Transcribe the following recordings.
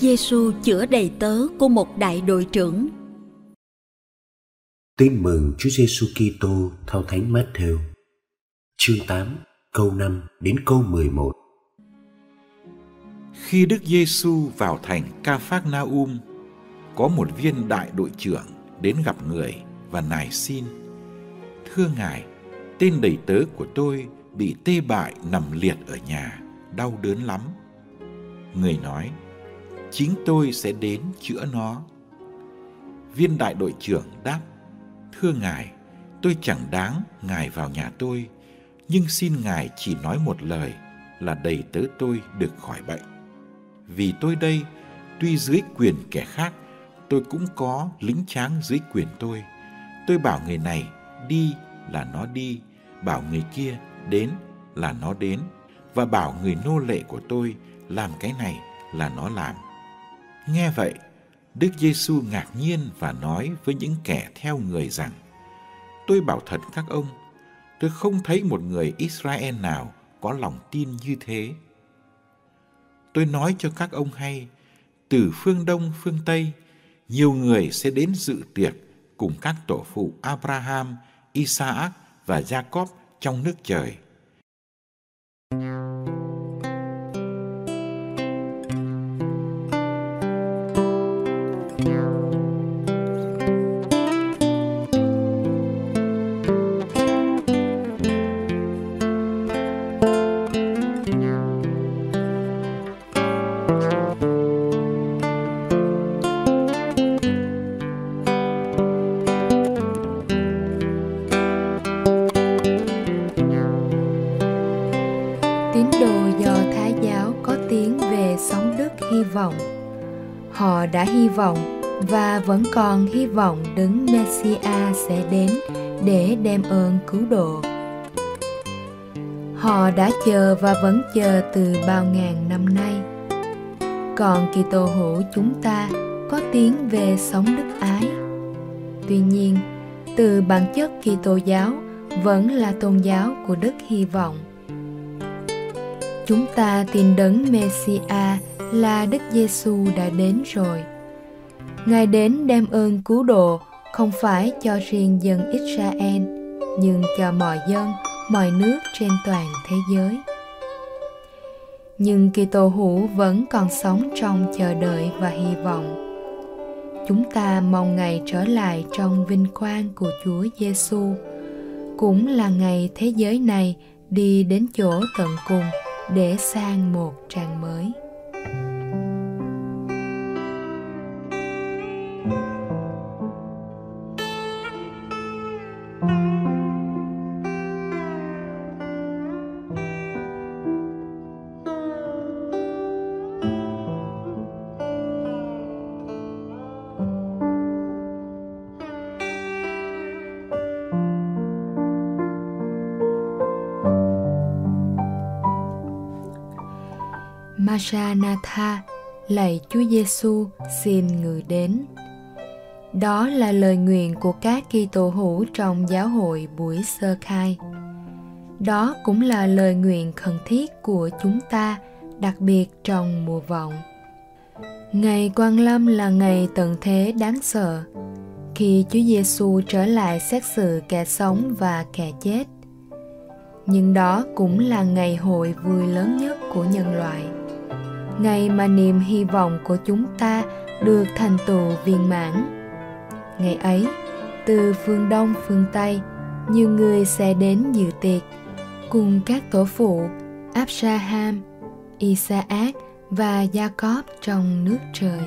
Giêsu chữa đầy tớ của một đại đội trưởng. Tin mừng Chúa Giêsu Kitô theo Thánh Matthew. Chương 8, câu 5 đến câu 11. Khi Đức Giêsu vào thành Ca Phác Na Um, có một viên đại đội trưởng đến gặp người và nài xin: "Thưa ngài, tên đầy tớ của tôi bị tê bại nằm liệt ở nhà, đau đớn lắm." Người nói: chính tôi sẽ đến chữa nó. Viên đại đội trưởng đáp, thưa ngài, tôi chẳng đáng ngài vào nhà tôi, nhưng xin ngài chỉ nói một lời là đầy tớ tôi được khỏi bệnh. Vì tôi đây, tuy dưới quyền kẻ khác, tôi cũng có lính tráng dưới quyền tôi. Tôi bảo người này đi là nó đi, bảo người kia đến là nó đến, và bảo người nô lệ của tôi làm cái này là nó làm Nghe vậy, Đức Giêsu ngạc nhiên và nói với những kẻ theo người rằng: Tôi bảo thật các ông, tôi không thấy một người Israel nào có lòng tin như thế. Tôi nói cho các ông hay, từ phương Đông phương Tây, nhiều người sẽ đến dự tiệc cùng các tổ phụ Abraham, Isaac và Jacob trong nước trời – đã hy vọng và vẫn còn hy vọng đấng Messia sẽ đến để đem ơn cứu độ. Họ đã chờ và vẫn chờ từ bao ngàn năm nay. Còn Kitô hữu chúng ta có tiếng về sống đức ái. Tuy nhiên, từ bản chất Kitô giáo vẫn là tôn giáo của đức hy vọng. Chúng ta tin đấng Messia là Đức Giêsu đã đến rồi. Ngài đến đem ơn cứu độ không phải cho riêng dân Israel, nhưng cho mọi dân, mọi nước trên toàn thế giới. Nhưng Kitô hữu vẫn còn sống trong chờ đợi và hy vọng. Chúng ta mong ngày trở lại trong vinh quang của Chúa Giêsu, cũng là ngày thế giới này đi đến chỗ tận cùng để sang một trang mới. Maranatha, lạy Chúa Giêsu xin người đến. Đó là lời nguyện của các Kitô hữu trong giáo hội buổi sơ khai. Đó cũng là lời nguyện khẩn thiết của chúng ta, đặc biệt trong mùa vọng. Ngày Quang Lâm là ngày tận thế đáng sợ, khi Chúa Giêsu trở lại xét xử kẻ sống và kẻ chết. Nhưng đó cũng là ngày hội vui lớn nhất của nhân loại ngày mà niềm hy vọng của chúng ta được thành tựu viên mãn ngày ấy từ phương đông phương tây nhiều người sẽ đến dự tiệc cùng các tổ phụ Abraham, Isaac và Jacob trong nước trời.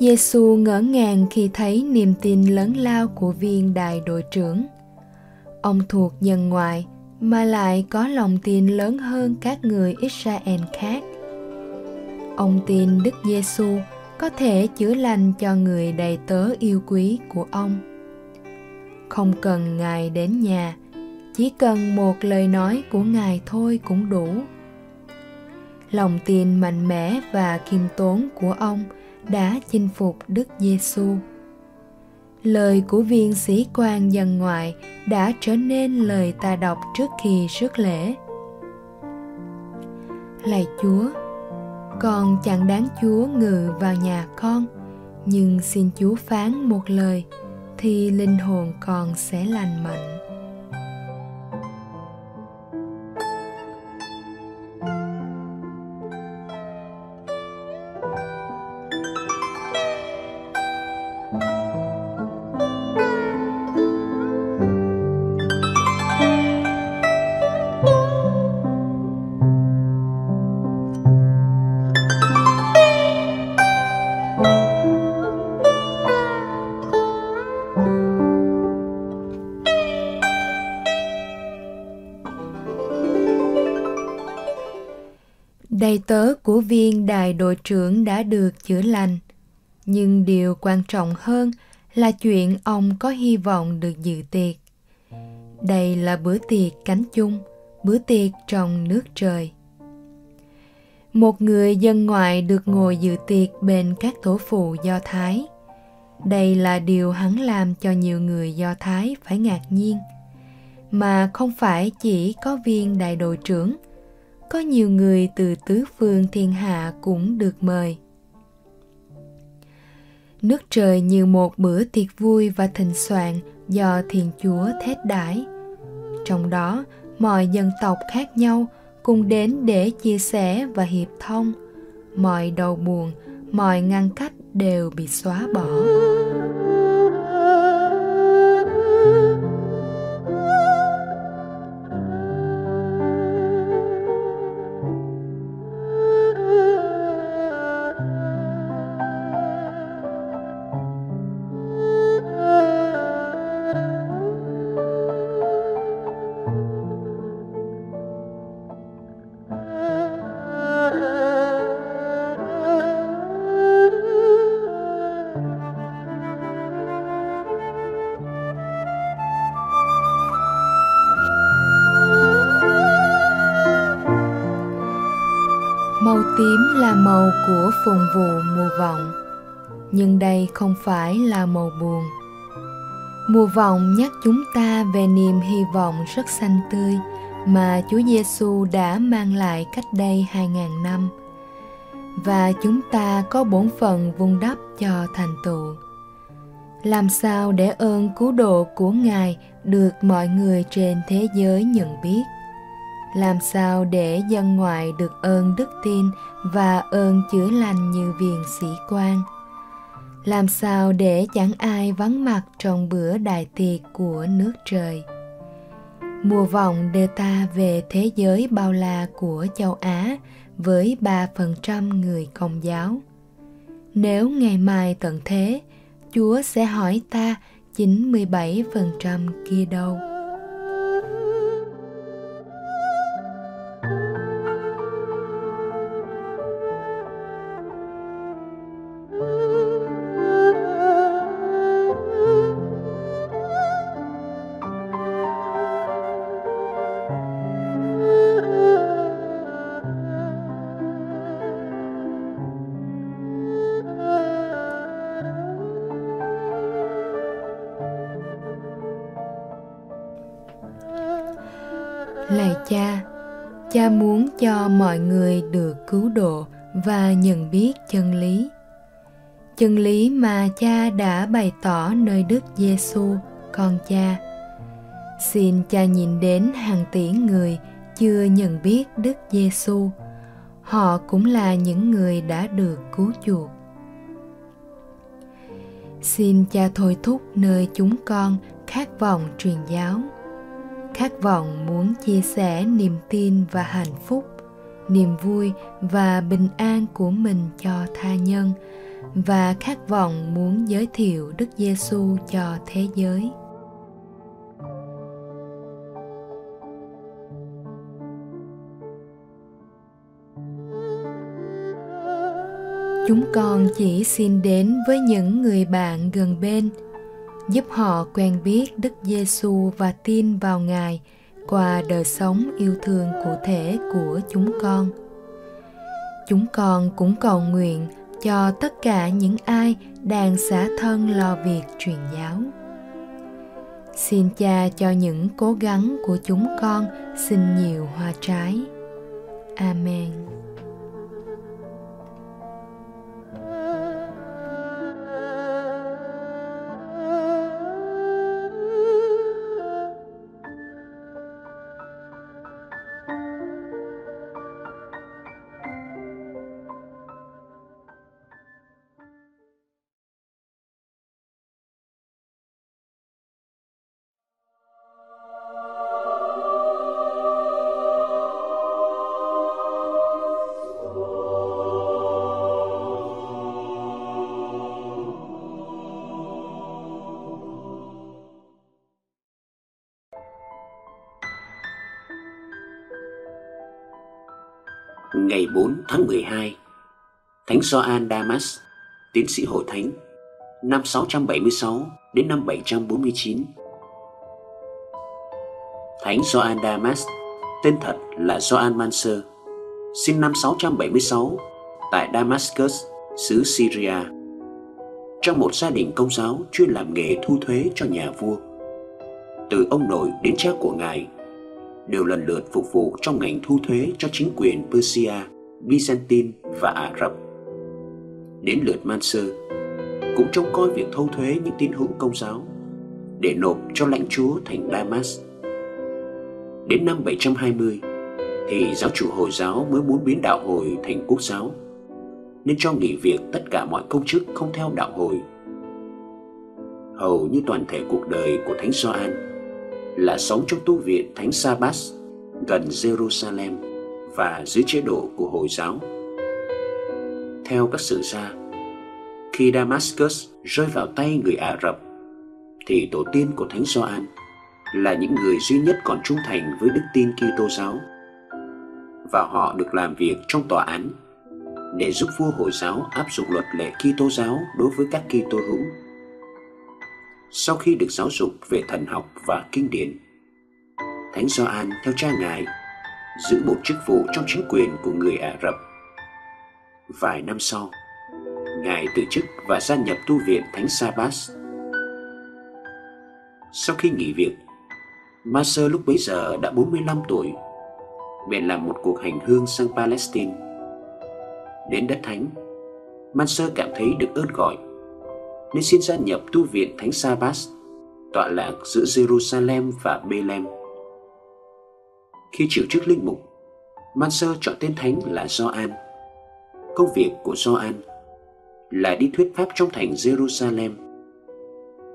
Giêsu ngỡ ngàng khi thấy niềm tin lớn lao của viên đại đội trưởng. Ông thuộc dân ngoại mà lại có lòng tin lớn hơn các người Israel khác. Ông tin Đức Giêsu có thể chữa lành cho người đầy tớ yêu quý của ông. Không cần Ngài đến nhà, chỉ cần một lời nói của Ngài thôi cũng đủ. Lòng tin mạnh mẽ và khiêm tốn của ông – đã chinh phục Đức Giêsu. Lời của viên sĩ quan dân ngoại đã trở nên lời ta đọc trước khi rước lễ. Lạy Chúa, con chẳng đáng Chúa ngự vào nhà con, nhưng xin Chúa phán một lời thì linh hồn con sẽ lành mạnh. Đầy tớ của viên đại đội trưởng đã được chữa lành. Nhưng điều quan trọng hơn là chuyện ông có hy vọng được dự tiệc. Đây là bữa tiệc cánh chung, bữa tiệc trong nước trời. Một người dân ngoại được ngồi dự tiệc bên các tổ phụ do thái. Đây là điều hắn làm cho nhiều người do thái phải ngạc nhiên. Mà không phải chỉ có viên đại đội trưởng có nhiều người từ tứ phương thiên hạ cũng được mời. Nước trời như một bữa tiệc vui và thịnh soạn do thiên chúa thết đãi. Trong đó, mọi dân tộc khác nhau cùng đến để chia sẻ và hiệp thông. Mọi đau buồn, mọi ngăn cách đều bị xóa bỏ. Của phùng vụ mùa vọng, nhưng đây không phải là màu buồn. Mùa vọng nhắc chúng ta về niềm hy vọng rất xanh tươi mà Chúa Giêsu đã mang lại cách đây 2000 năm. Và chúng ta có bổn phận vun đắp cho thành tựu. Làm sao để ơn cứu độ của Ngài được mọi người trên thế giới nhận biết? Làm sao để dân ngoại được ơn đức tin và ơn chữa lành như viên sĩ quan làm sao để chẳng ai vắng mặt trong bữa đại tiệc của nước trời mùa vọng đưa ta về thế giới bao la của châu Á với 3% người công giáo. Nếu ngày mai tận thế, Chúa sẽ hỏi ta 97% kia đâu. Cha muốn cho mọi người được cứu độ và nhận biết chân lý. Chân lý mà cha đã bày tỏ nơi Đức Giêsu, con cha. Xin cha nhìn đến hàng tỷ người chưa nhận biết Đức Giêsu. Họ cũng là những người đã được cứu chuộc. Xin cha thôi thúc nơi chúng con khát vọng truyền giáo khát vọng muốn chia sẻ niềm tin và hạnh phúc, niềm vui và bình an của mình cho tha nhân và khát vọng muốn giới thiệu Đức Giêsu cho thế giới. Chúng con chỉ xin đến với những người bạn gần bên giúp họ quen biết Đức Giêsu và tin vào Ngài qua đời sống yêu thương cụ thể của chúng con. Chúng con cũng cầu nguyện cho tất cả những ai đang xả thân lo việc truyền giáo. Xin cha cho những cố gắng của chúng con xin nhiều hoa trái. Amen. 14 tháng 12 Thánh Gioan Damas Tiến sĩ hội thánh Năm 676 đến năm 749 Thánh Gioan Damas Tên thật là Gioan Manser Sinh năm 676 Tại Damascus, xứ Syria. Trong một gia đình công giáo chuyên làm nghề thu thuế cho nhà vua Từ ông nội đến cha của ngài đều lần lượt phục vụ trong ngành thu thuế cho chính quyền Persia, Byzantine và Ả Rập. Đến lượt Manser cũng trông coi việc thâu thuế những tín hữu công giáo để nộp cho lãnh chúa thành Damas. Đến năm 720 thì giáo chủ Hồi giáo mới muốn biến đạo hồi thành quốc giáo, nên cho nghỉ việc tất cả mọi công chức không theo đạo hồi. Hầu như toàn thể cuộc đời của Thánh Gioan là sống trong tu viện Thánh Sabas gần Jerusalem và dưới chế độ của Hồi giáo. Theo các sử gia, khi Damascus rơi vào tay người Ả Rập, thì tổ tiên của Thánh Gioan là những người duy nhất còn trung thành với đức tin Kitô giáo và họ được làm việc trong tòa án để giúp vua Hồi giáo áp dụng luật lệ Kitô giáo đối với các Kitô hữu sau khi được giáo dục về thần học và kinh điển. Thánh Gioan theo cha ngài giữ một chức vụ trong chính quyền của người Ả Rập. Vài năm sau, ngài từ chức và gia nhập tu viện Thánh Sabas. Sau khi nghỉ việc, Maser lúc bấy giờ đã 45 tuổi, bèn làm một cuộc hành hương sang Palestine. Đến đất thánh, Maser cảm thấy được ơn gọi nên xin gia nhập tu viện Thánh Sabas tọa lạc giữa Jerusalem và Bethlehem. Khi chịu chức linh mục, Manser chọn tên thánh là Gioan. Công việc của Gioan là đi thuyết pháp trong thành Jerusalem.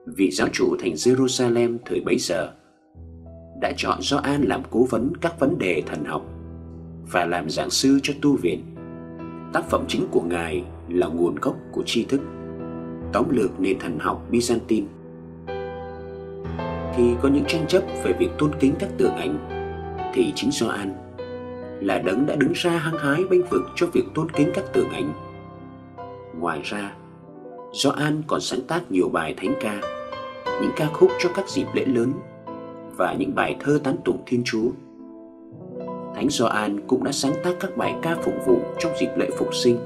Vị giáo chủ thành Jerusalem thời bấy giờ đã chọn Gioan làm cố vấn các vấn đề thần học và làm giảng sư cho tu viện. Tác phẩm chính của ngài là nguồn gốc của tri thức tóm lược nền thần học Byzantine thì có những tranh chấp về việc tôn kính các tượng ảnh thì chính Gioan là đấng đã đứng ra hăng hái bênh vực cho việc tôn kính các tượng ảnh. Ngoài ra, Gioan còn sáng tác nhiều bài thánh ca, những ca khúc cho các dịp lễ lớn và những bài thơ tán tụng Thiên Chúa. Thánh Gioan cũng đã sáng tác các bài ca phục vụ trong dịp lễ phục sinh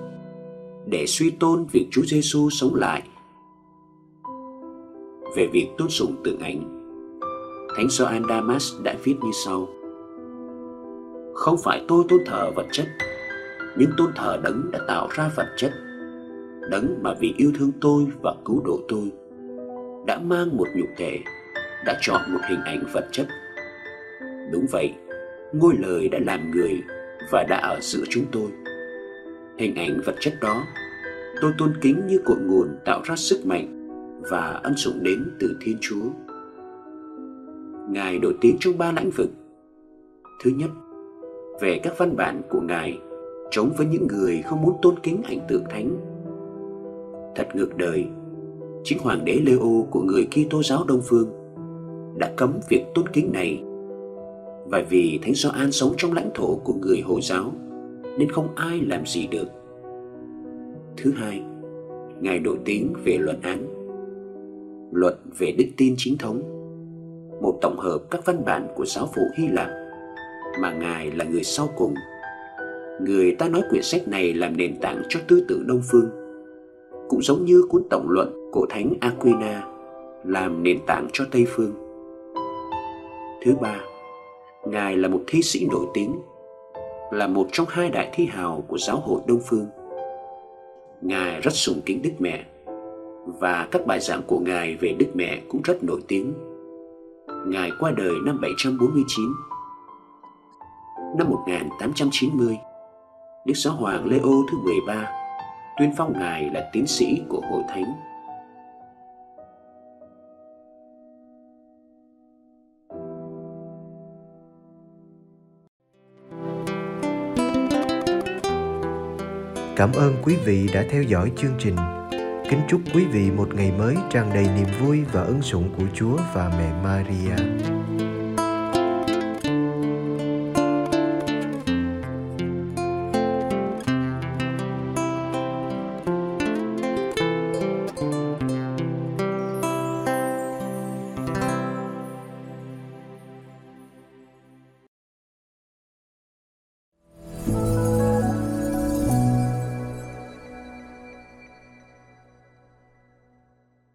để suy tôn việc Chúa Giêsu sống lại về việc tôn sùng tượng ảnh. Thánh Gioan Damas đã viết như sau: không phải tôi tôn thờ vật chất, nhưng tôn thờ đấng đã tạo ra vật chất. Đấng mà vì yêu thương tôi và cứu độ tôi, đã mang một nhục thể, đã chọn một hình ảnh vật chất. Đúng vậy, ngôi lời đã làm người và đã ở giữa chúng tôi. Hình ảnh vật chất đó, tôi tôn kính như cội nguồn tạo ra sức mạnh và ân sủng đến từ thiên chúa. Ngài nổi tiếng trong ba lĩnh vực. Thứ nhất về các văn bản của ngài, chống với những người không muốn tôn kính ảnh tượng thánh. Thật ngược đời, chính hoàng đế leo của người kitô giáo đông phương đã cấm việc tôn kính này. Và vì thánh gioan sống trong lãnh thổ của người hồi giáo, nên không ai làm gì được. Thứ hai, ngài nổi tiếng về luận án, luận về đức tin chính thống, một tổng hợp các văn bản của giáo phụ hy lạp mà ngài là người sau cùng. Người ta nói quyển sách này làm nền tảng cho tư tưởng đông phương, cũng giống như cuốn tổng luận của thánh aquina làm nền tảng cho tây phương. Thứ ba, ngài là một thi sĩ nổi tiếng, là một trong hai đại thi hào của giáo hội đông phương. Ngài rất sùng kính đức mẹ, và các bài giảng của ngài về đức mẹ cũng rất nổi tiếng. Ngài qua đời năm 749 năm 1890 Đức Giáo Hoàng Leo thứ 13 tuyên phong ngài là tiến sĩ của hội thánh. Cảm ơn quý vị đã theo dõi chương trình. Kính chúc quý vị một ngày mới tràn đầy niềm vui và ân sủng của Chúa và mẹ Maria.